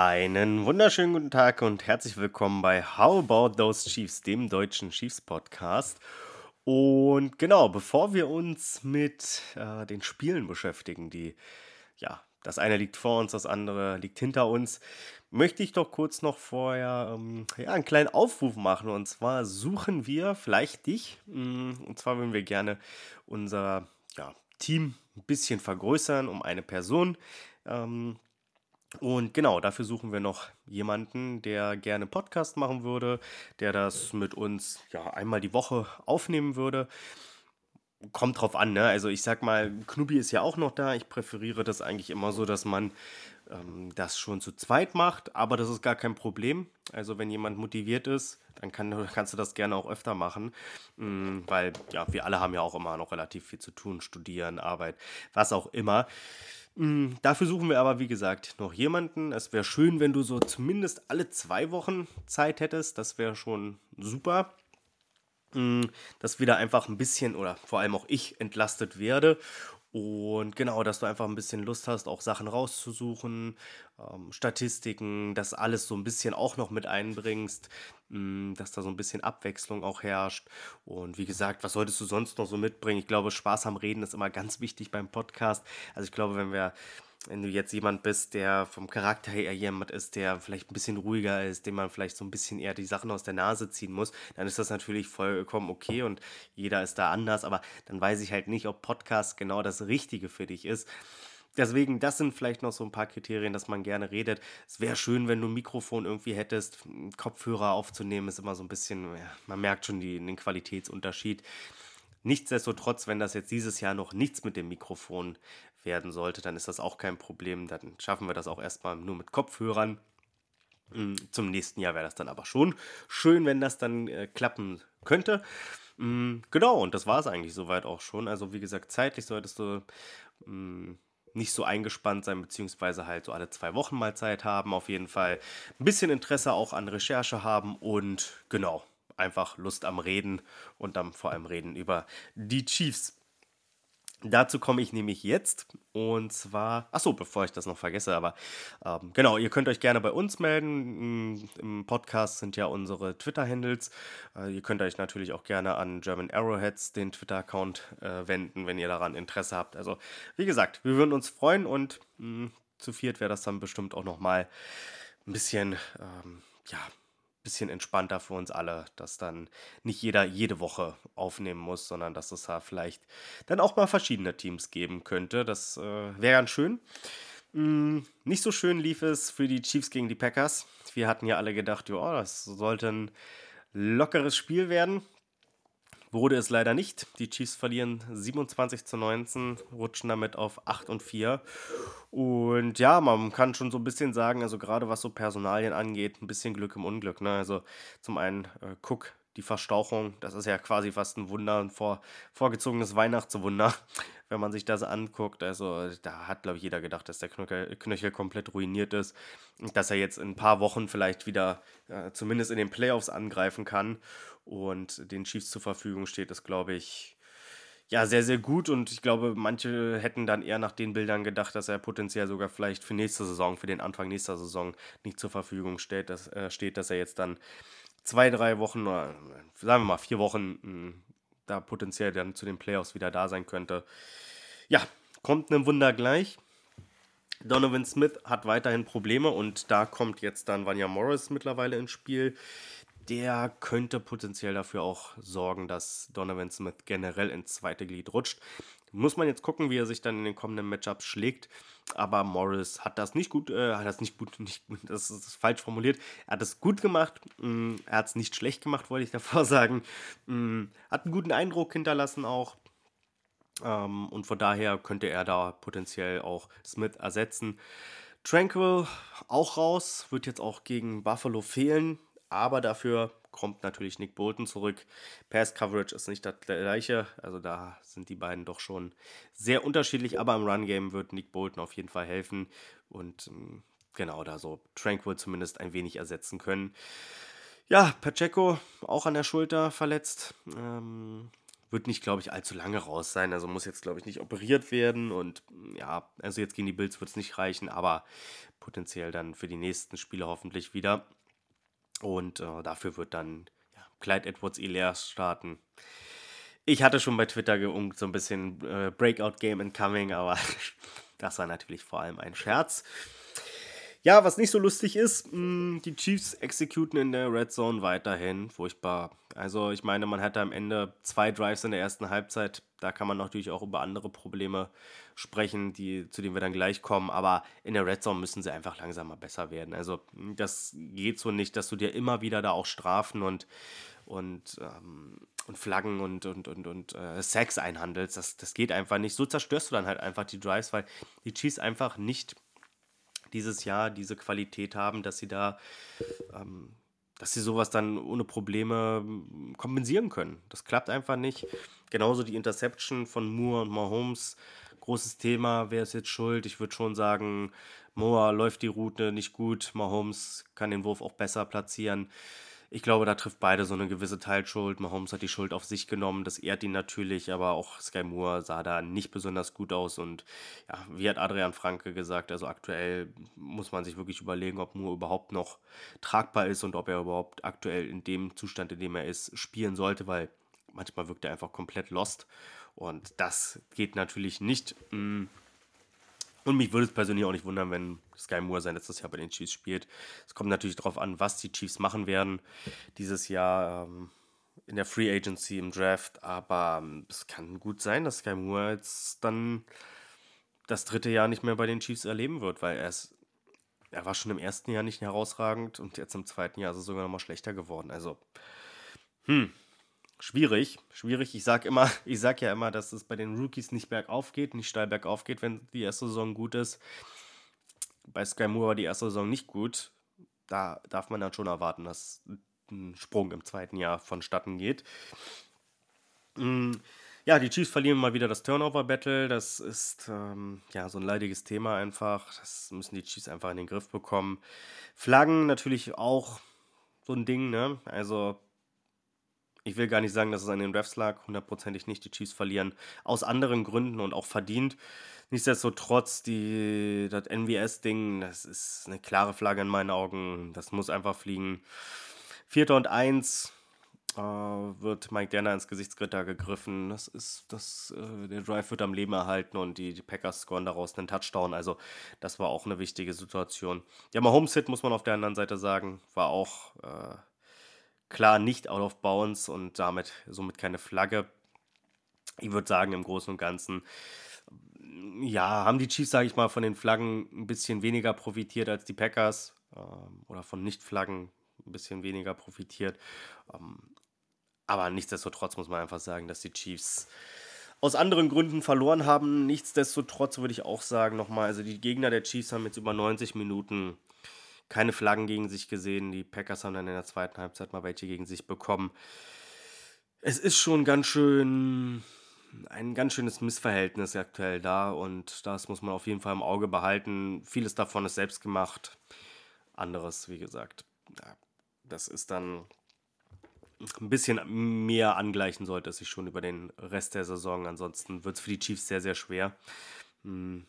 Einen wunderschönen guten Tag und herzlich willkommen bei How About Those Chiefs, dem deutschen Chiefs Podcast. Und genau, bevor wir uns mit äh, den Spielen beschäftigen, die ja, das eine liegt vor uns, das andere liegt hinter uns, möchte ich doch kurz noch vorher ähm, ja, einen kleinen Aufruf machen. Und zwar suchen wir vielleicht dich. Mm, und zwar würden wir gerne unser ja, Team ein bisschen vergrößern um eine Person. Ähm, und genau, dafür suchen wir noch jemanden, der gerne Podcast machen würde, der das mit uns ja einmal die Woche aufnehmen würde. Kommt drauf an, ne? Also ich sag mal, Knubi ist ja auch noch da. Ich präferiere das eigentlich immer so, dass man ähm, das schon zu zweit macht, aber das ist gar kein Problem. Also wenn jemand motiviert ist, dann kann, kannst du das gerne auch öfter machen, mhm, weil ja, wir alle haben ja auch immer noch relativ viel zu tun, studieren, Arbeit, was auch immer. Mhm, dafür suchen wir aber, wie gesagt, noch jemanden. Es wäre schön, wenn du so zumindest alle zwei Wochen Zeit hättest. Das wäre schon super mhm, dass wieder einfach ein bisschen oder vor allem auch ich entlastet werde und genau, dass du einfach ein bisschen Lust hast, auch Sachen rauszusuchen, ähm, Statistiken, das alles so ein bisschen auch noch mit einbringst, mh, hm, dass da so ein bisschen Abwechslung auch herrscht. Und wie gesagt, was solltest du sonst noch so mitbringen? Ich glaube, Spaß am Reden ist immer ganz wichtig beim Podcast. Also ich glaube, wenn wir wenn du jetzt jemand bist, der vom Charakter her jemand ist, der vielleicht ein bisschen ruhiger ist, dem man vielleicht so ein bisschen eher die Sachen aus der Nase ziehen muss, dann ist das natürlich vollkommen okay und jeder ist da anders, aber dann weiß ich halt nicht, ob Podcast genau das Richtige für dich ist. Deswegen, das sind vielleicht noch so ein paar Kriterien, dass man gerne redet. Es wäre schön, wenn du ein Mikrofon irgendwie hättest. Kopfhörer aufzunehmen ist immer so ein bisschen, man merkt schon die, den Qualitätsunterschied. Nichtsdestotrotz, wenn das jetzt dieses Jahr noch nichts mit dem Mikrofon werden sollte, dann ist das auch kein Problem. Dann schaffen wir das auch erstmal nur mit Kopfhörern. Mm, zum nächsten Jahr wäre das dann aber schon schön, wenn das dann äh, klappen könnte. Mm, genau, und das war es eigentlich soweit auch schon. Also wie gesagt, zeitlich solltest du mm, nicht so eingespannt sein, beziehungsweise halt so alle zwei Wochen mal Zeit haben. Auf jeden Fall ein bisschen Interesse auch an Recherche haben und genau, einfach Lust am Reden und dann vor allem reden über die Chiefs. Dazu komme ich nämlich jetzt und zwar, achso, bevor ich das noch vergesse, aber ähm, genau, ihr könnt euch gerne bei uns melden. Mm, Im Podcast sind ja unsere Twitter-Handles. Äh, ihr könnt euch natürlich auch gerne an German Arrowheads, den Twitter-Account, äh, wenden, wenn ihr daran Interesse habt. Also, wie gesagt, wir würden uns freuen und mh, mm, zu viert wäre das dann bestimmt auch nochmal ein bisschen, ähm, ja, bisschen entspannter für uns alle, dass dann nicht jeder jede Woche aufnehmen muss, sondern dass es da vielleicht dann auch mal verschiedene Teams geben könnte. Das äh, wäre ganz schön. Mm, nicht so schön lief es für die Chiefs gegen die Packers. Wir hatten ja alle gedacht, ja, das sollte ein lockeres Spiel werden. Wurde es leider nicht. Die Chiefs verlieren 27 zu 19, rutschen damit auf 8 und 4. Und ja, man kann schon so ein bisschen sagen, also gerade was so Personalien angeht, ein bisschen Glück im Unglück. Ne? Also zum einen äh, Cook, die Verstauchung, das ist ja quasi fast ein Wunder, ein vor, vorgezogenes Weihnachtswunder, wenn man sich das anguckt. Also da hat, glaube ich, jeder gedacht, dass der Knöchel, Knöchel komplett ruiniert ist. Dass er jetzt in ein paar Wochen vielleicht wieder äh, zumindest in den Playoffs angreifen kann und den Chiefs zur Verfügung steht, ist, glaube ich, ja, sehr, sehr gut. Und ich glaube, manche hätten dann eher nach den Bildern gedacht, dass er potenziell sogar vielleicht für nächste Saison, für den Anfang nächster Saison nicht zur Verfügung steht, dass, äh, steht, dass er jetzt dann zwei, drei Wochen, oder sagen wir mal vier Wochen, mh, da potenziell dann zu den Playoffs wieder da sein könnte. Ja, kommt ein Wunder gleich. Donovan Smith hat weiterhin Probleme und da kommt jetzt dann Vanya Morris mittlerweile ins Spiel der könnte potenziell dafür auch sorgen, dass Donovan Smith generell ins zweite Glied rutscht. Muss man jetzt gucken, wie er sich dann in den kommenden Matchups schlägt. Aber Morris hat das nicht gut, äh, hat das nicht gut, nicht, das ist falsch formuliert. Er hat es gut gemacht, mh, mm, er hat es nicht schlecht gemacht, wollte ich davor sagen. Mh, mm, hat einen guten Eindruck hinterlassen auch. Ähm, und von daher könnte er da potenziell auch Smith ersetzen. Tranquil auch raus, wird jetzt auch gegen Buffalo fehlen aber dafür kommt natürlich Nick Bolton zurück. Pass Coverage ist nicht das gleiche, also da sind die beiden doch schon sehr unterschiedlich, aber im Run Game wird Nick Bolton auf jeden Fall helfen und ähm, genau da so Tranquil zumindest ein wenig ersetzen können. Ja, Pacheco auch an der Schulter verletzt. Ähm, wird nicht, glaube ich, allzu lange raus sein. Also muss jetzt, glaube ich, nicht operiert werden. Und ja, also jetzt gegen die Bills wird es nicht reichen, aber potenziell dann für die nächsten Spiele hoffentlich wieder. Und äh, dafür wird dann ja, Clyde Edwards Hilaire starten. Ich hatte schon bei Twitter geungt, so ein bisschen äh, Breakout-Game incoming, aber das war natürlich vor allem ein Scherz. Ja, was nicht so lustig ist, mh, mm, die Chiefs exekuten in der Red Zone weiterhin. Furchtbar. Also, ich meine, man hatte am Ende zwei Drives in der ersten Halbzeit. Da kann man natürlich auch über andere Probleme sprechen, die, zu denen wir dann gleich kommen. Aber in der Red Zone müssen sie einfach langsam mal besser werden. Also, das geht so nicht, dass du dir immer wieder da auch Strafen und, und, ähm, und Flaggen und, und, und, und äh, Sacks einhandelst. Das, das geht einfach nicht. So zerstörst du dann halt einfach die Drives, weil die Chiefs einfach nicht dieses Jahr diese Qualität haben, dass sie da, ähm, dass sie sowas dann ohne Probleme hm, kompensieren können. Das klappt einfach nicht. Genauso die Interception von Moore und Mahomes. Großes Thema, wer ist jetzt schuld? Ich würde schon sagen, Moore läuft die Route nicht gut, Mahomes kann den Wurf auch besser platzieren ich glaube, da trifft beide so eine gewisse Teilschuld. Mahomes hat die Schuld auf sich genommen, das ehrt ihn natürlich, aber auch Sky Moore sah da nicht besonders gut aus. Und ja, wie hat Adrian Franke gesagt, also aktuell muss man sich wirklich überlegen, ob Moore überhaupt noch tragbar ist und ob er überhaupt aktuell in dem Zustand, in dem er ist, spielen sollte, weil manchmal wirkt er einfach komplett lost. Und das geht natürlich nicht. Mm, und mich würde es persönlich auch nicht wundern, wenn Sky Moore sein letztes Jahr bei den Chiefs spielt. Es kommt natürlich darauf an, was die Chiefs machen werden dieses Jahr ähm, in der Free Agency im Draft. Aber ähm, es kann gut sein, dass Sky Moore jetzt dann das dritte Jahr nicht mehr bei den Chiefs erleben wird, weil er ist, er war schon im ersten Jahr nicht herausragend und jetzt im zweiten Jahr ist er sogar noch mal schlechter geworden. Also, hm, Schwierig, schwierig. Ich sag immer, ich sag ja immer, dass es bei den Rookies nicht bergauf geht, nicht steil bergauf geht, wenn die erste Saison gut ist. Bei Sky Moore war die erste Saison nicht gut. Da darf man dann schon erwarten, dass ein Sprung im zweiten Jahr vonstatten geht. Mm, ja, die Chiefs verlieren mal wieder das Turnover-Battle. Das ist ähm, ja so ein leidiges Thema einfach. Das müssen die Chiefs einfach in den Griff bekommen. Flaggen natürlich auch so ein Ding, ne? Also ich will gar nicht sagen, dass es an den Refs lag, hundertprozentig nicht. Die Chiefs verlieren aus anderen Gründen und auch verdient. Nichtsdestotrotz, die, das NWS-Ding, das ist eine klare Flagge in meinen Augen. Das muss einfach fliegen. Vierter und eins äh, wird Mike Danner ins Gesichtsgitter gegriffen. Das ist, das, äh, der Drive wird am Leben erhalten und die, die Packers scoren daraus einen Touchdown. Also, das war auch eine wichtige Situation. Ja, Mahomes-Hit, muss man auf der anderen Seite sagen, war auch. Äh, klar nicht out of bounds und damit somit keine Flagge. Ich würde sagen, im Großen und Ganzen, ja, haben die Chiefs, sage ich mal, von den Flaggen ein bisschen weniger profitiert als die Packers ähm, oder von Nicht-Flaggen ein bisschen weniger profitiert. Ähm, aber nichtsdestotrotz muss man einfach sagen, dass die Chiefs aus anderen Gründen verloren haben. Nichtsdestotrotz würde ich auch sagen, nochmal, also die Gegner der Chiefs haben jetzt über 90 Minuten keine Flaggen gegen sich gesehen. Die Packers haben dann in der zweiten Halbzeit mal welche gegen sich bekommen. Es ist schon ganz schön ein ganz schönes Missverhältnis aktuell da und das muss man auf jeden Fall im Auge behalten. Vieles davon ist selbst gemacht, anderes, wie gesagt, das ist dann ein bisschen mehr angleichen sollte es sich schon über den Rest der Saison. Ansonsten wird es für die Chiefs sehr, sehr schwer. Hm,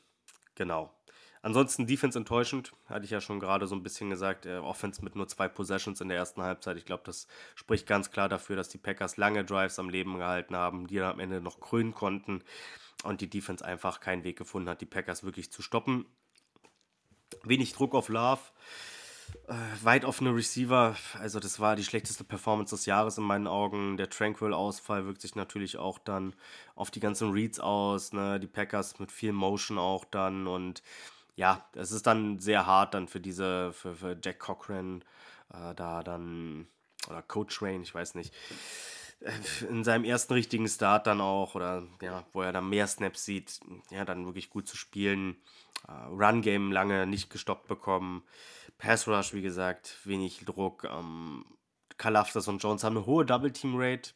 genau. Ansonsten Defense enttäuschend, hatte ich ja schon gerade so ein bisschen gesagt. Äh, Offense mit nur zwei Possessions in der ersten Halbzeit. Ich glaube, das spricht ganz klar dafür, dass die Packers lange Drives am Leben gehalten haben, die dann am Ende noch krönen konnten und die Defense einfach keinen Weg gefunden hat, die Packers wirklich zu stoppen. Wenig Druck auf Love. Äh, weit offene Receiver, also das war die schlechteste Performance des Jahres in meinen Augen. Der Tranquil-Ausfall wirkt sich natürlich auch dann auf die ganzen Reads aus, ne? die Packers mit viel Motion auch dann und ja, es ist dann sehr hart dann für diese, für, für Jack Cochran, äh, da dann, oder Coach Rain, ich weiß nicht, äh, in seinem ersten richtigen Start dann auch, oder ja, wo er dann mehr Snaps sieht, ja, dann wirklich gut zu spielen. Uh, Run-Game lange nicht gestoppt bekommen. Pass Rush, wie gesagt, wenig Druck. Ähm, Kalaftas und Jones haben eine hohe Double-Team-Rate.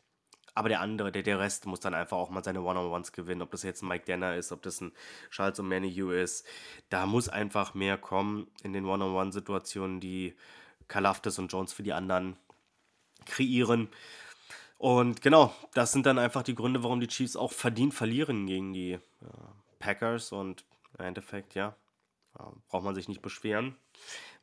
Aber der andere, der, der Rest muss dann einfach auch mal seine One-on-Ones gewinnen. Ob das jetzt ein Mike Danner ist, ob das ein Charles O'Manihu ist. Da muss einfach mehr kommen in den One-on-One-Situationen, die Kalaftis und Jones für die anderen kreieren. Und genau, das sind dann einfach die Gründe, warum die Chiefs auch verdient verlieren gegen die äh, Packers. Und im Endeffekt, ja, äh, braucht man sich nicht beschweren.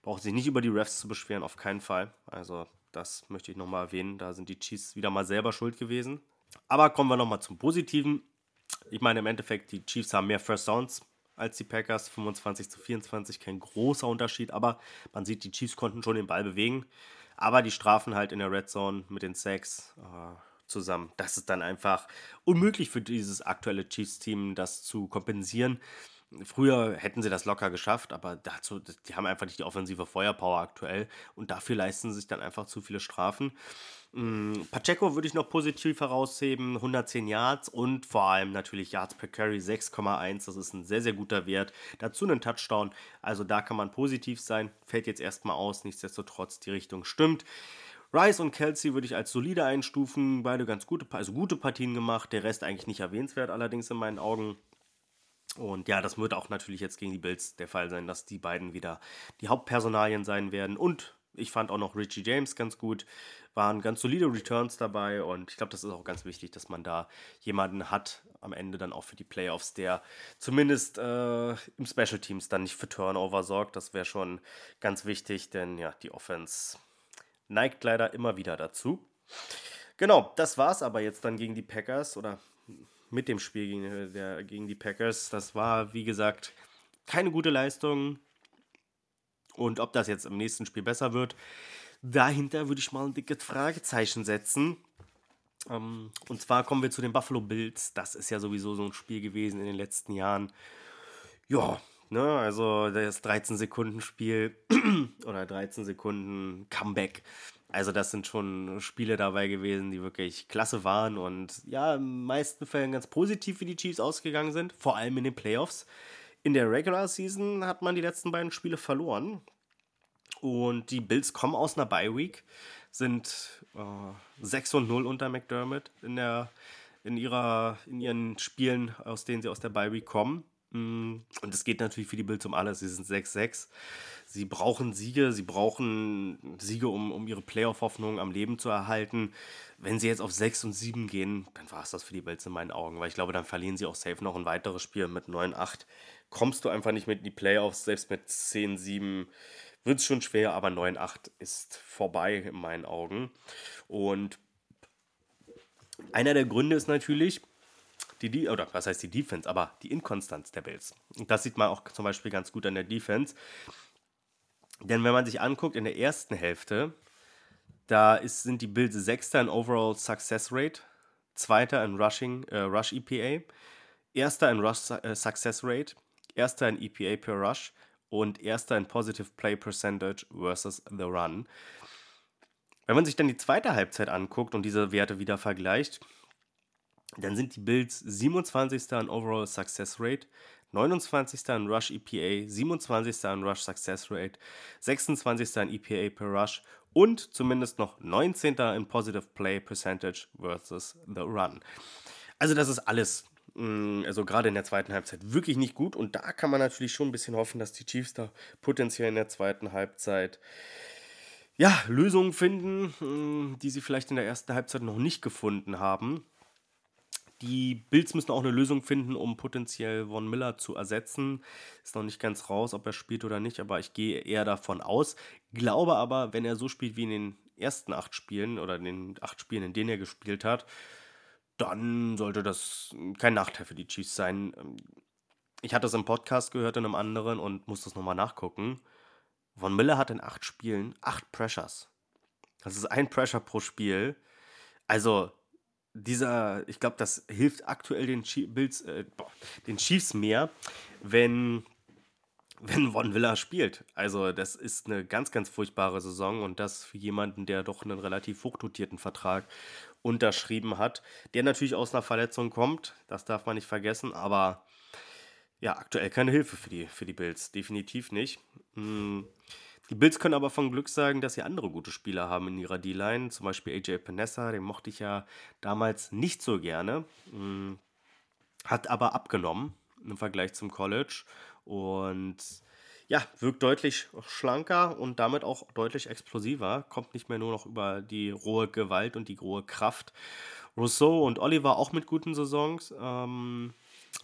Braucht sich nicht über die Refs zu beschweren, auf keinen Fall. Also, das möchte ich nochmal erwähnen. Da sind die Chiefs wieder mal selber schuld gewesen. Aber kommen wir nochmal zum Positiven. Ich meine, im Endeffekt, die Chiefs haben mehr First Downs als die Packers, 25 zu 24, kein großer Unterschied, aber man sieht, die Chiefs konnten schon den Ball bewegen. Aber die Strafen halt in der Red Zone mit den Sacks äh, zusammen, das ist dann einfach unmöglich für dieses aktuelle Chiefs-Team, das zu kompensieren. Früher hätten sie das locker geschafft, aber dazu, die haben einfach nicht die offensive Feuerpower aktuell und dafür leisten sie sich dann einfach zu viele Strafen. Mm, Pacheco würde ich noch positiv herausheben, 110 Yards und vor allem natürlich Yards per Carry 6,1, das ist ein sehr, sehr guter Wert. Dazu einen Touchdown, also da kann man positiv sein, fällt jetzt erstmal aus, nichtsdestotrotz die Richtung stimmt. Rice und Kelsey würde ich als solide einstufen, beide ganz gute, also gute Partien gemacht, der Rest eigentlich nicht erwähnenswert, allerdings in meinen Augen. Und ja, das wird auch natürlich jetzt gegen die Bills der Fall sein, dass die beiden wieder die Hauptpersonalien sein werden. Und ich fand auch noch Richie James ganz gut waren ganz solide Returns dabei und ich glaube, das ist auch ganz wichtig, dass man da jemanden hat am Ende dann auch für die Playoffs, der zumindest äh, im Special Teams dann nicht für Turnover sorgt. Das wäre schon ganz wichtig, denn ja, die Offense neigt leider immer wieder dazu. Genau, das war es aber jetzt dann gegen die Packers oder mit dem Spiel gegen, der, gegen die Packers. Das war, wie gesagt, keine gute Leistung. Und ob das jetzt im nächsten Spiel besser wird, Dahinter würde ich mal ein dickes Fragezeichen setzen. Ähm, und zwar kommen wir zu den Buffalo Bills. Das ist ja sowieso so ein Spiel gewesen in den letzten Jahren. Ja, ne, also das 13-Sekunden-Spiel oder 13 Sekunden Comeback. Also das sind schon Spiele dabei gewesen, die wirklich klasse waren und ja, in meisten Fällen ganz positiv für die Chiefs ausgegangen sind, vor allem in den Playoffs. In der Regular Season hat man die letzten beiden Spiele verloren. Und die Bills kommen aus einer Bye Week, sind äh, 6 und 0 unter McDermott in, der, in, ihrer, in ihren Spielen, aus denen sie aus der Bye Week kommen. Mm, und es geht natürlich für die Bills um alles. Sie sind 6-6. Sie brauchen Siege, sie brauchen Siege, um, um ihre Playoff-Hoffnung am Leben zu erhalten. Wenn sie jetzt auf 6 und 7 gehen, dann war es das für die Bills in meinen Augen, weil ich glaube, dann verlieren sie auch safe noch ein weiteres Spiel mit 9-8. Kommst du einfach nicht mit in die Playoffs, selbst mit 10-7 wird es schon schwer, aber 9-8 ist vorbei in meinen Augen. Und einer der Gründe ist natürlich, die, oder was heißt die Defense, aber die Inkonstanz der Bills. Und das sieht man auch zum Beispiel ganz gut an der Defense. Denn wenn man sich anguckt, in der ersten Hälfte, da ist, sind die Bills Sechster in Overall Success Rate, Zweiter in Rushing, äh, Rush EPA, Erster in Rush äh, Success Rate, Erster in EPA per Rush und erster in Positive Play Percentage versus the Run. Wenn man sich dann die zweite Halbzeit anguckt und diese Werte wieder vergleicht, dann sind die Bills 27. in Overall Success Rate, 29. in Rush EPA, 27. in Rush Success Rate, 26. in EPA per Rush und zumindest noch 19. in Positive Play Percentage versus the Run. Also das ist alles Mm, also gerade in der zweiten Halbzeit, wirklich nicht gut. Und da kann man natürlich schon ein bisschen hoffen, dass die Chiefs da potenziell in der zweiten Halbzeit ja, Lösungen finden, mm, die sie vielleicht in der ersten Halbzeit noch nicht gefunden haben. Die Bills müssen auch eine Lösung finden, um potenziell Von Miller zu ersetzen. Ist noch nicht ganz raus, ob er spielt oder nicht, aber ich gehe eher davon aus. Glaube aber, wenn er so spielt wie in den ersten acht Spielen oder in den acht Spielen, in denen er gespielt hat, dann sollte das kein Nachteil für die Chiefs sein. Ich hatte es im Podcast gehört in einem anderen und muss das nochmal nachgucken. Von Miller hat in acht Spielen acht Pressures. Das ist ein Pressure pro Spiel. Also, dieser, ich glaube, das hilft aktuell den, Bills, äh, den Chiefs mehr, wenn, wenn Von Villa spielt. Also, das ist eine ganz, ganz furchtbare Saison und das für jemanden, der doch einen relativ hochdotierten Vertrag unterschrieben hat, der natürlich aus einer Verletzung kommt, das darf man nicht vergessen, aber ja, aktuell keine Hilfe für die, für die Bills, definitiv nicht. Hm, die Bills können aber von Glück sagen, dass sie andere gute Spieler haben in ihrer D-Line, zum Beispiel AJ Panessa, den mochte ich ja damals nicht so gerne, hm, hat aber abgenommen im Vergleich zum College und ja, wirkt deutlich schlanker und damit auch deutlich explosiver. Kommt nicht mehr nur noch über die rohe Gewalt und die rohe Kraft. Rousseau und Oliver auch mit guten Saisons. Ähm,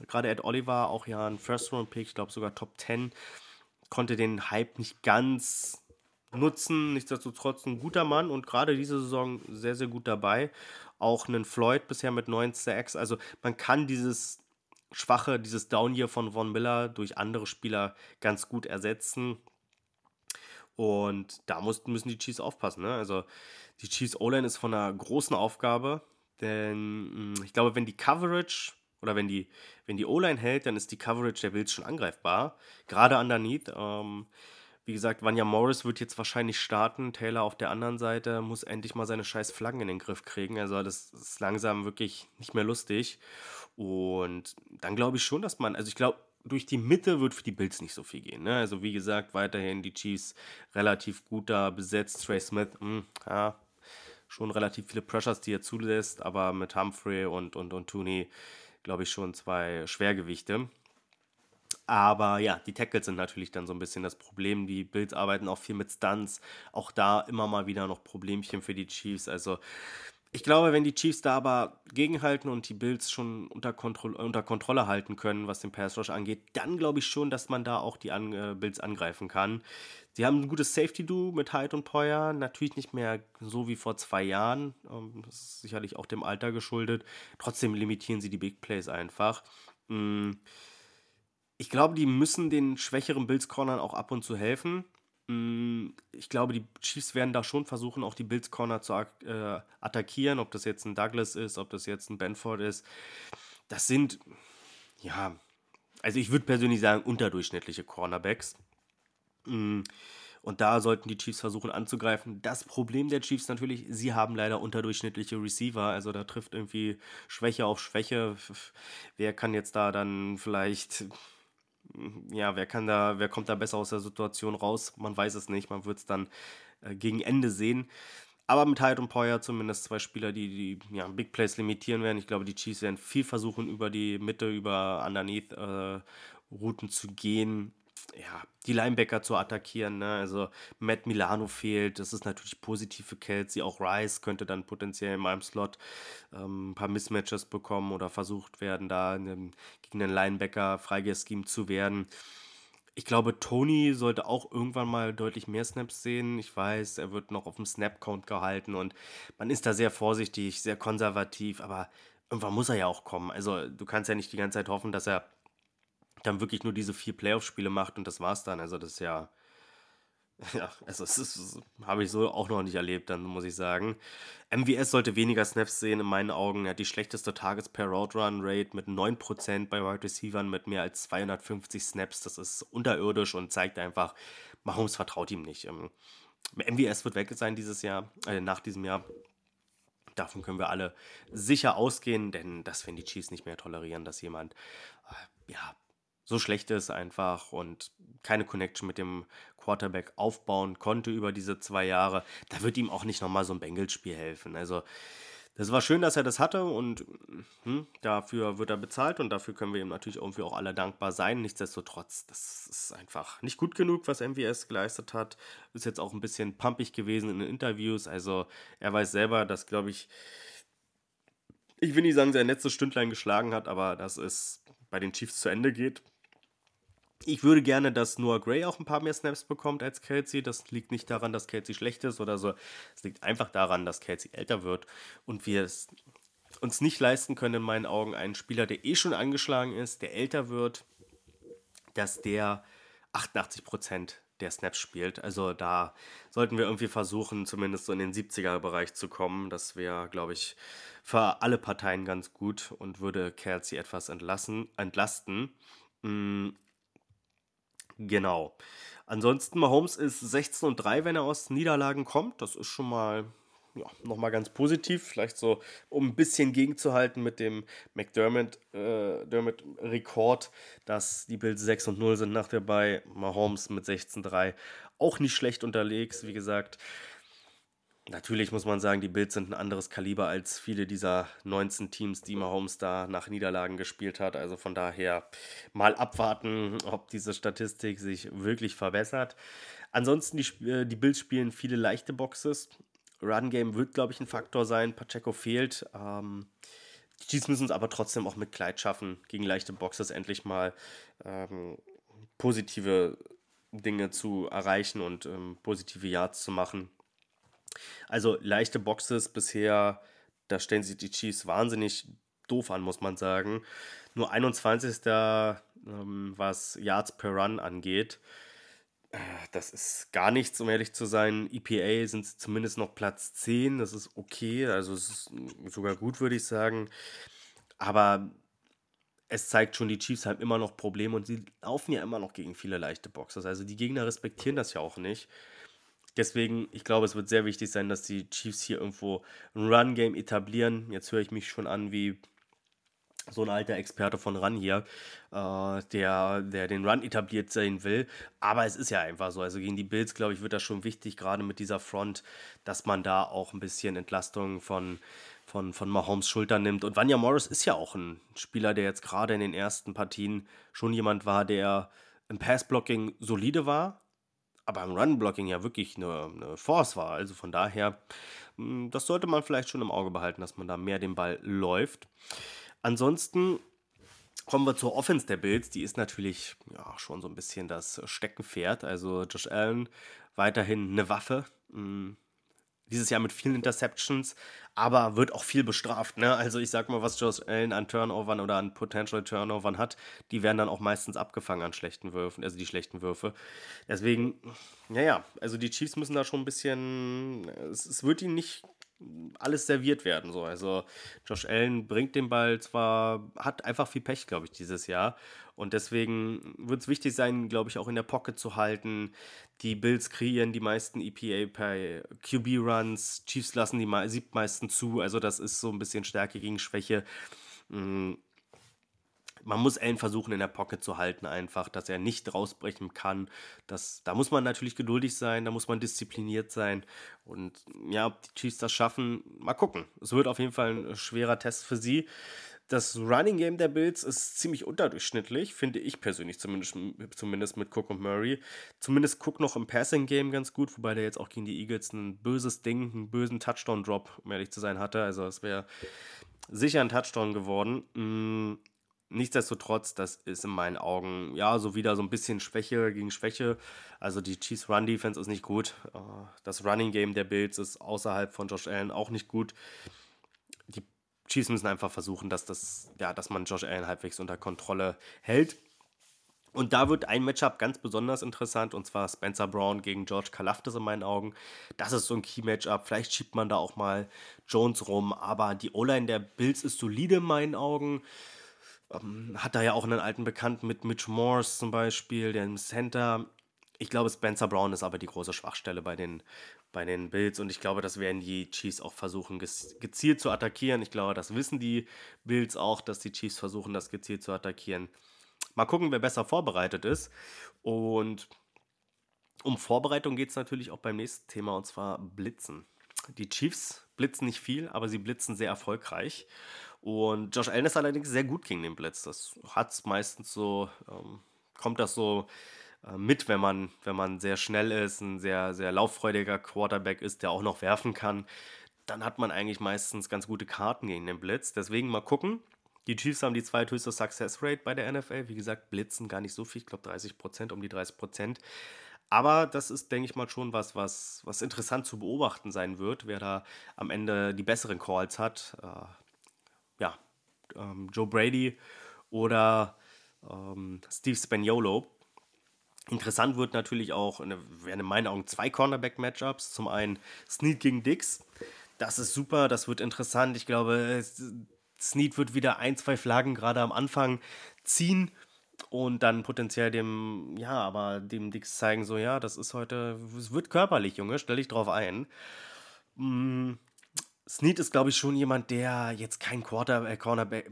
Gerade Ed Oliver, auch ja ein First-Round-Pick, ich glaube sogar Top 10, konnte den Hype nicht ganz nutzen. Nichtsdestotrotz ein guter Mann und gerade diese Saison sehr, sehr gut dabei. Auch einen Floyd bisher mit 9 Sacks. Also man kann dieses schwache, dieses Down hier von Von Miller durch andere Spieler ganz gut ersetzen. Und da muss, müssen die Chiefs aufpassen. Ne? Also die Chiefs O-Line ist von einer großen Aufgabe, denn hm, ich glaube, wenn die Coverage oder wenn die, wenn die O-Line hält, dann ist die Coverage der Bills schon angreifbar. Gerade underneath. Ähm, wie gesagt, Vanya Morris wird jetzt wahrscheinlich starten. Taylor auf der anderen Seite muss endlich mal seine scheiß Flaggen in den Griff kriegen. Also das ist langsam wirklich nicht mehr lustig. Und dann glaube ich schon, dass man, also ich glaube, durch die Mitte wird für die Bills nicht so viel gehen. Ne? Also wie gesagt, weiterhin die Chiefs relativ gut da besetzt. Trey Smith, mh, hm, ja, schon relativ viele Pressures, die er zulässt, aber mit Humphrey und, und, und Tooney, glaube ich, schon zwei Schwergewichte. Aber ja, die Tackles sind natürlich dann so ein bisschen das Problem. Die Bills arbeiten auch viel mit Stunts. Auch da immer mal wieder noch Problemchen für die Chiefs. Also ich glaube, wenn die Chiefs da aber gegenhalten und die Bills schon unter, Kontro unter Kontrolle halten können, was den Pass Rush angeht, dann glaube ich schon, dass man da auch die An äh, Bills angreifen kann. Sie haben ein gutes Safety-Do mit Hyde und Poyer. Natürlich nicht mehr so wie vor zwei Jahren. Ähm, das ist sicherlich auch dem Alter geschuldet. Trotzdem limitieren sie die Big Plays einfach. Mhm ich glaube, die müssen den schwächeren Bills-Cornern auch ab und zu helfen. Mm, ich glaube, die Chiefs werden da schon versuchen, auch die Bills-Corner zu äh, attackieren, ob das jetzt ein Douglas ist, ob das jetzt ein Benford ist. Das sind, ja, also ich würde persönlich sagen, unterdurchschnittliche Cornerbacks. Mm, und da sollten die Chiefs versuchen anzugreifen. Das Problem der Chiefs natürlich, sie haben leider unterdurchschnittliche Receiver. Also da trifft irgendwie Schwäche auf Schwäche. Wer kann jetzt da dann vielleicht ja, wer kann da, wer kommt da besser aus der Situation raus? Man weiß es nicht, man wird es dann äh, gegen Ende sehen. Aber mit Hyde und Poyer zumindest zwei Spieler, die die ja, Big Plays limitieren werden. Ich glaube, die Chiefs werden viel versuchen, über die Mitte, über Underneath äh, Routen zu gehen ja, die Linebacker zu attackieren. Ne? Also Matt Milano fehlt, das ist natürlich positiv für Kelsey. Auch Rice könnte dann potenziell in meinem Slot ähm, ein paar Mismatches bekommen oder versucht werden, da einem, gegen den Linebacker freigescheme zu werden. Ich glaube, Tony sollte auch irgendwann mal deutlich mehr Snaps sehen. Ich weiß, er wird noch auf dem Snap-Count gehalten und man ist da sehr vorsichtig, sehr konservativ, aber irgendwann muss er ja auch kommen. Also du kannst ja nicht die ganze Zeit hoffen, dass er dann wirklich nur diese vier Playoff-Spiele macht und das war's dann. Also das ist ja, ja, also das, habe ich so auch noch nicht erlebt, dann muss ich sagen. MWS sollte weniger Snaps sehen in meinen Augen. Er hat die schlechteste Targets per Route Run Rate mit 9% bei Wide Receivers mit mehr als 250 Snaps. Das ist unterirdisch und zeigt einfach, Mahomes vertraut ihm nicht. MWS ähm, wird weg sein dieses Jahr, äh, nach diesem Jahr. Davon können wir alle sicher ausgehen, denn das werden die Chiefs nicht mehr tolerieren, dass jemand äh, ja, so schlecht ist einfach und keine Connection mit dem Quarterback aufbauen konnte über diese zwei Jahre, da wird ihm auch nicht nochmal so ein Bengals-Spiel helfen. Also, das war schön, dass er das hatte und hm, dafür wird er bezahlt und dafür können wir ihm natürlich irgendwie auch alle dankbar sein. Nichtsdestotrotz, das ist einfach nicht gut genug, was MVS geleistet hat. Ist jetzt auch ein bisschen pumpig gewesen in den Interviews. Also, er weiß selber, dass, glaube ich, ich will nicht sagen, sein letztes Stündlein geschlagen hat, aber dass es bei den Chiefs zu Ende geht. Ich würde gerne, dass Noah Gray auch ein paar mehr Snaps bekommt als Kelsey. Das liegt nicht daran, dass Kelsey schlecht ist oder so. Es liegt einfach daran, dass Kelsey älter wird und wir es uns nicht leisten können, in meinen Augen, einen Spieler, der eh schon angeschlagen ist, der älter wird, dass der 88% der Snaps spielt. Also da sollten wir irgendwie versuchen, zumindest so in den 70er-Bereich zu kommen. Das wäre, glaube ich, für alle Parteien ganz gut und würde Kelsey etwas entlassen, entlasten. Genau. Ansonsten, Mahomes ist 16 und 3, wenn er aus Niederlagen kommt. Das ist schon mal ja, nochmal ganz positiv. Vielleicht so, um ein bisschen gegenzuhalten mit dem McDermott-Rekord, äh, dass die Bills 6 und 0 sind nach der bei Mahomes mit 16 3 auch nicht schlecht unterwegs. Wie gesagt, Natürlich muss man sagen, die Bills sind ein anderes Kaliber als viele dieser 19 Teams, die Mahomes da nach Niederlagen gespielt hat. Also von daher mal abwarten, ob diese Statistik sich wirklich verbessert. Ansonsten, die, äh, die Bills spielen viele leichte Boxes. Run Game wird, glaube ich, ein Faktor sein. Pacheco fehlt. Ähm, die Chiefs müssen es aber trotzdem auch mit Kleid schaffen, gegen leichte Boxes endlich mal ähm, positive Dinge zu erreichen und ähm, positive Yards zu machen. Also leichte Boxes bisher, da stellen sich die Chiefs wahnsinnig doof an, muss man sagen. Nur 21. Ähm, was Yards per Run angeht. Äh, das ist gar nichts, um ehrlich zu sein. EPA sind zumindest noch Platz 10. Das ist okay. Also es ist sogar gut, würde ich sagen. Aber es zeigt schon, die Chiefs haben immer noch Probleme und sie laufen ja immer noch gegen viele leichte Boxes. Also die Gegner respektieren das ja auch nicht. Deswegen, ich glaube, es wird sehr wichtig sein, dass die Chiefs hier irgendwo ein Run-Game etablieren. Jetzt höre ich mich schon an wie so ein alter Experte von Run hier, äh, der, der den Run etabliert sein will. Aber es ist ja einfach so. Also gegen die Bills, glaube ich, wird das schon wichtig, gerade mit dieser Front, dass man da auch ein bisschen Entlastung von, von, von Mahomes Schultern nimmt. Und Vanya Morris ist ja auch ein Spieler, der jetzt gerade in den ersten Partien schon jemand war, der im Passblocking solide war, aber im Run-Blocking ja wirklich eine, eine Force war. Also von daher, hm, das sollte man vielleicht schon im Auge behalten, dass man da mehr den Ball läuft. Ansonsten kommen wir zur Offense der Bills. Die ist natürlich ja, schon so ein bisschen das Steckenpferd. Also Josh Allen weiterhin eine Waffe. Dieses Jahr mit vielen Interceptions, aber wird auch viel bestraft. Ne? Also ich sag mal, was Josh Allen an Turnovern oder an Potential Turnovern hat, die werden dann auch meistens abgefangen an schlechten Würfen, also die schlechten Würfe. Deswegen, naja, also die Chiefs müssen da schon ein bisschen, es, es wird ihnen nicht alles serviert werden. So. Also Josh Allen bringt den Ball zwar, hat einfach viel Pech, glaube ich, dieses Jahr. Und deswegen wird es wichtig sein, glaube ich, auch in der Pocket zu halten. Die Bills kreieren die meisten EPA per QB-Runs. Chiefs lassen die siebmeisten zu. Also das ist so ein bisschen Stärke gegen Schwäche. Mhm man muss Allen versuchen, in der Pocket zu halten, einfach, dass er nicht rausbrechen kann. Das, da muss man natürlich geduldig sein, da muss man diszipliniert sein. Und ja, ob die Chiefs das schaffen, mal gucken. Es wird auf jeden Fall ein schwerer Test für sie. Das Running Game der Bills ist ziemlich unterdurchschnittlich, finde ich persönlich, zumindest, zumindest mit Cook und Murray. Zumindest Cook noch im Passing Game ganz gut, wobei der jetzt auch gegen die Eagles ein böses Ding, einen bösen Touchdown-Drop, um ehrlich zu sein, hatte. Also es wäre sicher ein Touchdown geworden. Mm, Nichtsdestotrotz, das ist in meinen Augen ja so wieder so ein bisschen Schwäche gegen Schwäche. Also die Chiefs Run Defense ist nicht gut. Äh, das Running Game der Bills ist außerhalb von Josh Allen auch nicht gut. Chiefs müssen einfach versuchen, dass, das, ja, dass man Josh Allen halbwegs unter Kontrolle hält. Und da wird ein Matchup ganz besonders interessant, und zwar Spencer Brown gegen George Kalafdis in meinen Augen. Das ist so ein Key-Matchup. Vielleicht schiebt man da auch mal Jones rum, aber die O-Line der Bills ist solide in meinen Augen. Ähm, hat da ja auch einen alten Bekannten mit Mitch Morse zum Beispiel, der im Center. Ich glaube, Spencer Brown ist aber die große Schwachstelle bei den, bei den Bills und ich glaube, das werden die Chiefs auch versuchen, gezielt zu attackieren. Ich glaube, das wissen die Bills auch, dass die Chiefs versuchen, das gezielt zu attackieren. Mal gucken, wer besser vorbereitet ist. Und um Vorbereitung geht es natürlich auch beim nächsten Thema und zwar Blitzen. Die Chiefs blitzen nicht viel, aber sie blitzen sehr erfolgreich. Und Josh Allen ist allerdings sehr gut gegen den Blitz. Das hat es meistens so, ähm, kommt das so mit, wenn man, wenn man sehr schnell ist, ein sehr, sehr lauffreudiger Quarterback ist, der auch noch werfen kann. Dann hat man eigentlich meistens ganz gute Karten gegen den Blitz. Deswegen mal gucken. Die Chiefs haben die zweithöchste Success Rate bei der NFL. Wie gesagt, blitzen gar nicht so viel. Ich glaube 30 Prozent, um die 30 Prozent. Aber das ist, denke ich mal, schon was, was, was interessant zu beobachten sein wird, wer da am Ende die besseren Calls hat. Äh, ja, ähm, Joe Brady oder ähm, Steve Spagnuolo. Interessant wird natürlich auch, werden in meinen Augen zwei Cornerback-Matchups. Zum einen Snead gegen Dix. Das ist super, das wird interessant. Ich glaube, Snead wird wieder ein, zwei Flaggen gerade am Anfang ziehen und dann potenziell dem, ja, aber dem Dix zeigen, so, ja, das ist heute, es wird körperlich, Junge, stell dich drauf ein. Mm, Snead ist, glaube ich, schon jemand, der jetzt kein Quarterback, äh, Cornerback,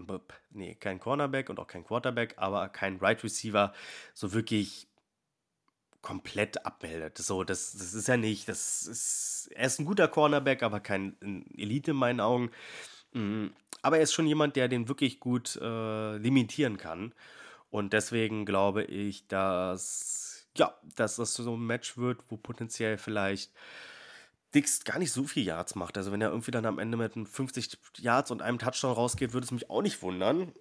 nee, kein Cornerback und auch kein Quarterback, aber kein Right Receiver so wirklich komplett abmeldet. So, das, das ist ja nicht, das ist, er ist ein guter Cornerback, aber kein Elite in meinen Augen. Mm, aber er ist schon jemand, der den wirklich gut äh, limitieren kann. Und deswegen glaube ich, dass, ja, dass das so ein Match wird, wo potenziell vielleicht Dix gar nicht so viel Yards macht. Also wenn er irgendwie dann am Ende mit 50 Yards und einem Touchdown rausgeht, würde es mich auch nicht wundern.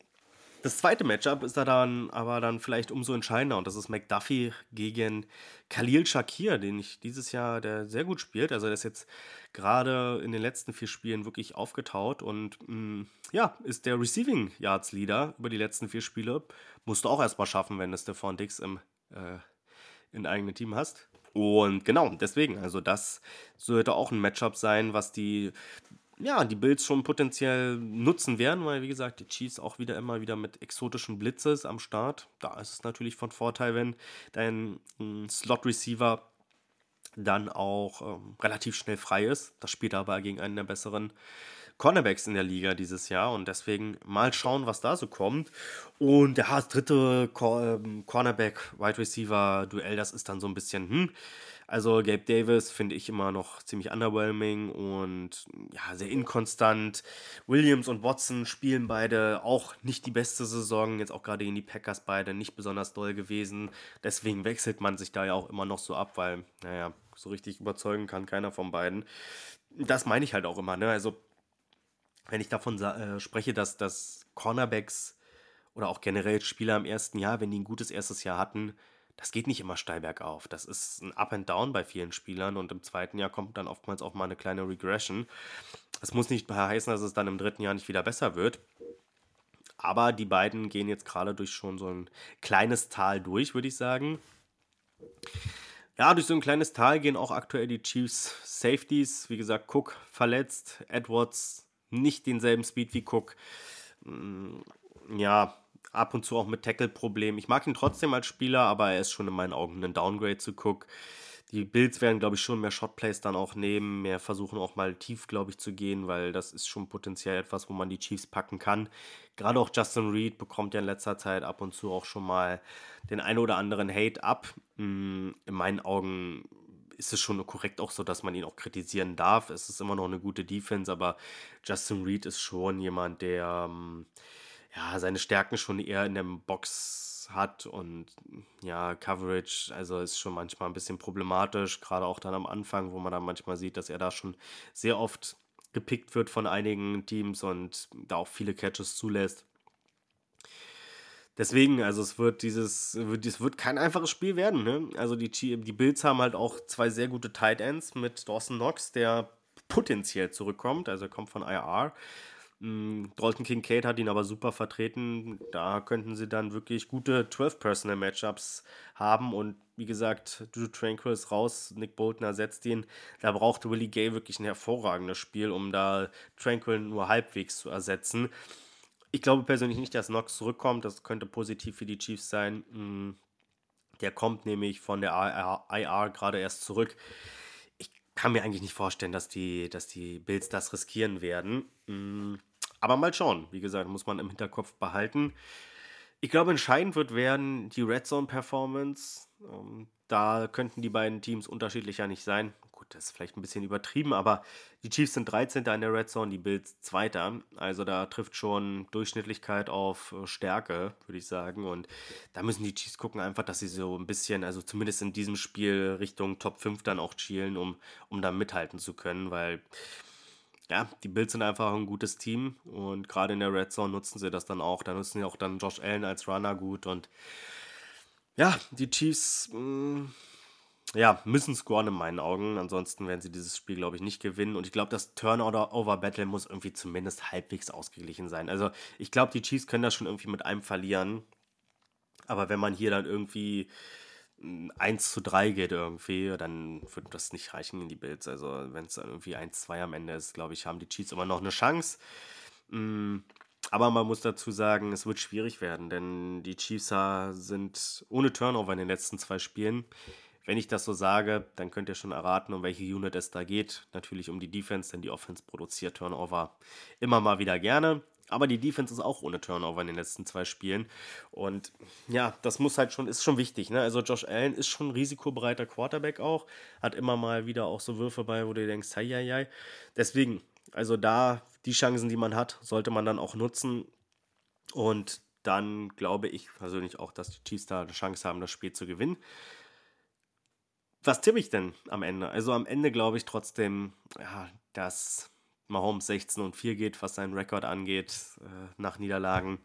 Das zweite Matchup ist da dann aber dann vielleicht umso entscheidender und das ist McDuffie gegen Khalil Shakir, den ich dieses Jahr, der sehr gut spielt. Also der ist jetzt gerade in den letzten vier Spielen wirklich aufgetaut und mh, mm, ja, ist der Receiving Yards Leader über die letzten vier Spiele. Musst du auch erstmal schaffen, wenn du Stefan Dix im, äh, in eigenen Team hast. Und genau, deswegen, also das sollte auch ein Matchup sein, was die ja, die Bills schon potenziell nutzen werden, weil wie gesagt, die Chiefs auch wieder immer wieder mit exotischen Blitzes am Start. Da ist es natürlich von Vorteil, wenn dein hm, Slot-Receiver dann auch ähm, relativ schnell frei ist. Das spielt aber gegen einen der besseren Cornerbacks in der Liga dieses Jahr und deswegen mal schauen, was da so kommt. Und ja, das dritte ähm, Cornerback-Wide Receiver-Duell, das ist dann so ein bisschen, hm, also Gabe Davis finde ich immer noch ziemlich underwhelming und ja, sehr inkonstant. Williams und Watson spielen beide auch nicht die beste Saison, jetzt auch gerade in die Packers beide nicht besonders doll gewesen. Deswegen wechselt man sich da ja auch immer noch so ab, weil, naja, so richtig überzeugen kann keiner von beiden. Das meine ich halt auch immer, ne? Also, wenn ich davon äh, spreche, dass, dass Cornerbacks oder auch generell Spieler im ersten Jahr, wenn die ein gutes erstes Jahr hatten, das geht nicht immer steil bergauf. Das ist ein Up and Down bei vielen Spielern und im zweiten Jahr kommt dann oftmals auch mal eine kleine Regression. Das muss nicht heißen, dass es dann im dritten Jahr nicht wieder besser wird. Aber die beiden gehen jetzt gerade durch schon so ein kleines Tal durch, würde ich sagen. Ja, durch so ein kleines Tal gehen auch aktuell die Chiefs Safeties. Wie gesagt, Cook verletzt, Edwards nicht denselben Speed wie Cook. Mm, ja, ab und zu auch mit Tackle-Problemen. Ich mag ihn trotzdem als Spieler, aber er ist schon in meinen Augen ein Downgrade zu Cook. Die Bills werden, glaube ich, schon mehr Shotplays dann auch nehmen, mehr versuchen auch mal tief, glaube ich, zu gehen, weil das ist schon potenziell etwas, wo man die Chiefs packen kann. Gerade auch Justin Reed bekommt ja in letzter Zeit ab und zu auch schon mal den ein oder anderen Hate ab. Mm, in meinen Augen ist es schon korrekt auch so, dass man ihn auch kritisieren darf. Es ist immer noch eine gute Defense, aber Justin Reed ist schon jemand, der ähm, ja, seine Stärken schon eher in der Box hat und ja, Coverage, also ist schon manchmal ein bisschen problematisch, gerade auch dann am Anfang, wo man dann manchmal sieht, dass er da schon sehr oft gepickt wird von einigen Teams und da auch viele Catches zulässt. Deswegen, also es wird dieses, es wird kein einfaches Spiel werden. Ne? Also die, die Bills haben halt auch zwei sehr gute Tight Ends mit Dawson Knox, der potenziell zurückkommt, also er kommt von IR. Mm, Dalton Kincaid hat ihn aber super vertreten. Da könnten sie dann wirklich gute 12-Personal-Matchups haben. Und wie gesagt, Drew Tranquil ist raus, Nick Bolton ersetzt ihn. Da braucht Willie Gay wirklich ein hervorragendes Spiel, um da Tranquil nur halbwegs zu ersetzen. Ich glaube persönlich nicht, dass Knox zurückkommt. Das könnte positiv für die Chiefs sein. Mm, der kommt nämlich von der IR gerade erst zurück Ich kann mir eigentlich nicht vorstellen, dass die, dass die Bills das riskieren werden. Mm, aber mal schauen. Wie gesagt, muss man im Hinterkopf behalten. Ich glaube, entscheidend wird werden die Red Zone Performance. Ähm, da könnten die beiden Teams unterschiedlicher nicht sein. Gut, das ist vielleicht ein bisschen übertrieben, aber die Chiefs sind 13. in der Red Zone, die Bills 2. Also da trifft schon Durchschnittlichkeit auf äh, Stärke, würde ich sagen. Und da müssen die Chiefs gucken einfach, dass sie so ein bisschen, also zumindest in diesem Spiel Richtung Top 5 dann auch schielen, um, um da mithalten zu können, weil ja, die Bills sind einfach ein gutes Team und gerade in der Red Zone nutzen sie das dann auch. Da nutzen sie auch dann Josh Allen als Runner gut und ja, die Chiefs mh, mm, ja, müssen scoren in meinen Augen. Ansonsten werden sie dieses Spiel, glaube ich, nicht gewinnen. Und ich glaube, das Turnover-Battle muss irgendwie zumindest halbwegs ausgeglichen sein. Also ich glaube, die Chiefs können das schon irgendwie mit einem verlieren. Aber wenn man hier dann irgendwie 1 zu 3 geht irgendwie, dann wird das nicht reichen in die Bills. Also wenn es dann irgendwie 1-2 am Ende ist, glaube ich, haben die Chiefs immer noch eine Chance. Mm, aber man muss dazu sagen, es wird schwierig werden, denn die Chiefs sind ohne Turnover in den letzten zwei Spielen. Wenn ich das so sage, dann könnt ihr schon erraten, um welche Unit es da geht. Natürlich um die Defense, denn die Offense produziert Turnover immer mal wieder gerne. Aber die Defense ist auch ohne Turnover in den letzten zwei Spielen. Und ja, das muss halt schon, ist schon wichtig. Ne? Also Josh Allen ist schon ein risikobereiter Quarterback auch. Hat immer mal wieder auch so Würfe bei, wo du denkst, hei, hei, hei. Deswegen, also da die Chancen, die man hat, sollte man dann auch nutzen. Und dann glaube ich persönlich auch, dass die Chiefs da eine Chance haben, das Spiel zu gewinnen. Was tippe ich denn am Ende? Also am Ende glaube ich trotzdem, ja, dass Mahomes 16 und 4 geht, was seinen Rekord angeht, äh, nach Niederlagen.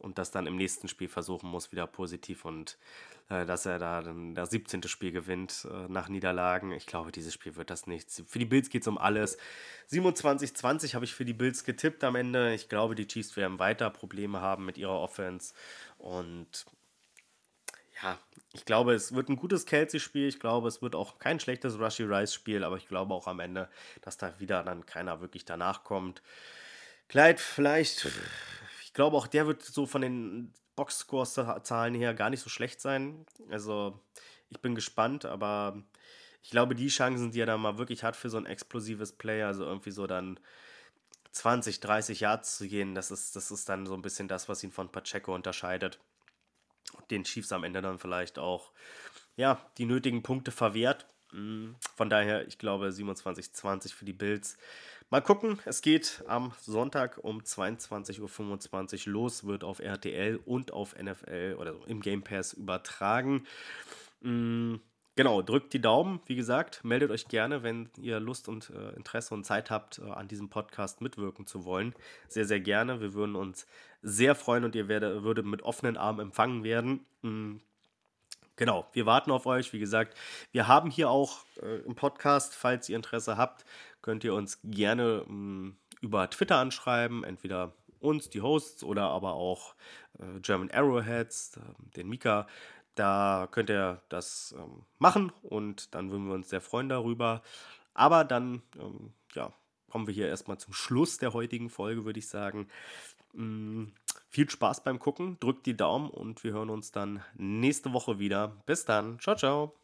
Und das dann im nächsten Spiel versuchen muss, wieder positiv und äh, dass er da dann das 17. Spiel gewinnt äh, nach Niederlagen. Ich glaube, dieses Spiel wird das nichts. Für die Bills geht es um alles. 27-20 habe ich für die Bills getippt am Ende. Ich glaube, die Chiefs werden weiter Probleme haben mit ihrer Offense. Und ja, ich glaube, es wird ein gutes Kelsey-Spiel. Ich glaube, es wird auch kein schlechtes Rushy Rice-Spiel, aber ich glaube auch am Ende, dass da wieder dann keiner wirklich danach kommt. Clyde, vielleicht, ich glaube auch der wird so von den Box-Scores-Zahlen her gar nicht so schlecht sein. Also, ich bin gespannt, aber ich glaube, die Chancen, die er da mal wirklich hat für so ein explosives Play, also irgendwie so dann 20, 30 Yards zu gehen, das ist, das ist dann so ein bisschen das, was ihn von Pacheco unterscheidet den Chiefs am Ende dann vielleicht auch ja, die nötigen Punkte verwehrt. Mm, von daher, ich glaube 27-20 für die Bills. Mal gucken, es geht am Sonntag um 22.25 Uhr los, wird auf RTL und auf NFL oder im Game Pass übertragen. Mm, genau, drückt die Daumen. Wie gesagt, meldet euch gerne, wenn ihr Lust und äh, Interesse und Zeit habt, äh, an diesem Podcast mitwirken zu wollen. Sehr, sehr gerne. Wir würden uns sehr freuen und ihr werde, würdet mit offenen Armen empfangen werden. Genau, wir warten auf euch. Wie gesagt, wir haben hier auch äh, im Podcast, falls ihr Interesse habt, könnt ihr uns gerne mh, mm, über Twitter anschreiben, entweder uns, die Hosts, oder aber auch äh, German Arrowheads, äh, den Mika. Da könnt ihr das ähm, machen und dann würden wir uns sehr freuen darüber. Aber dann, ähm, ja, kommen wir hier erstmal zum Schluss der heutigen Folge, würde ich sagen. Mm, viel Spaß beim Gucken, drückt die Daumen und wir hören uns dann nächste Woche wieder. Bis dann, ciao, ciao.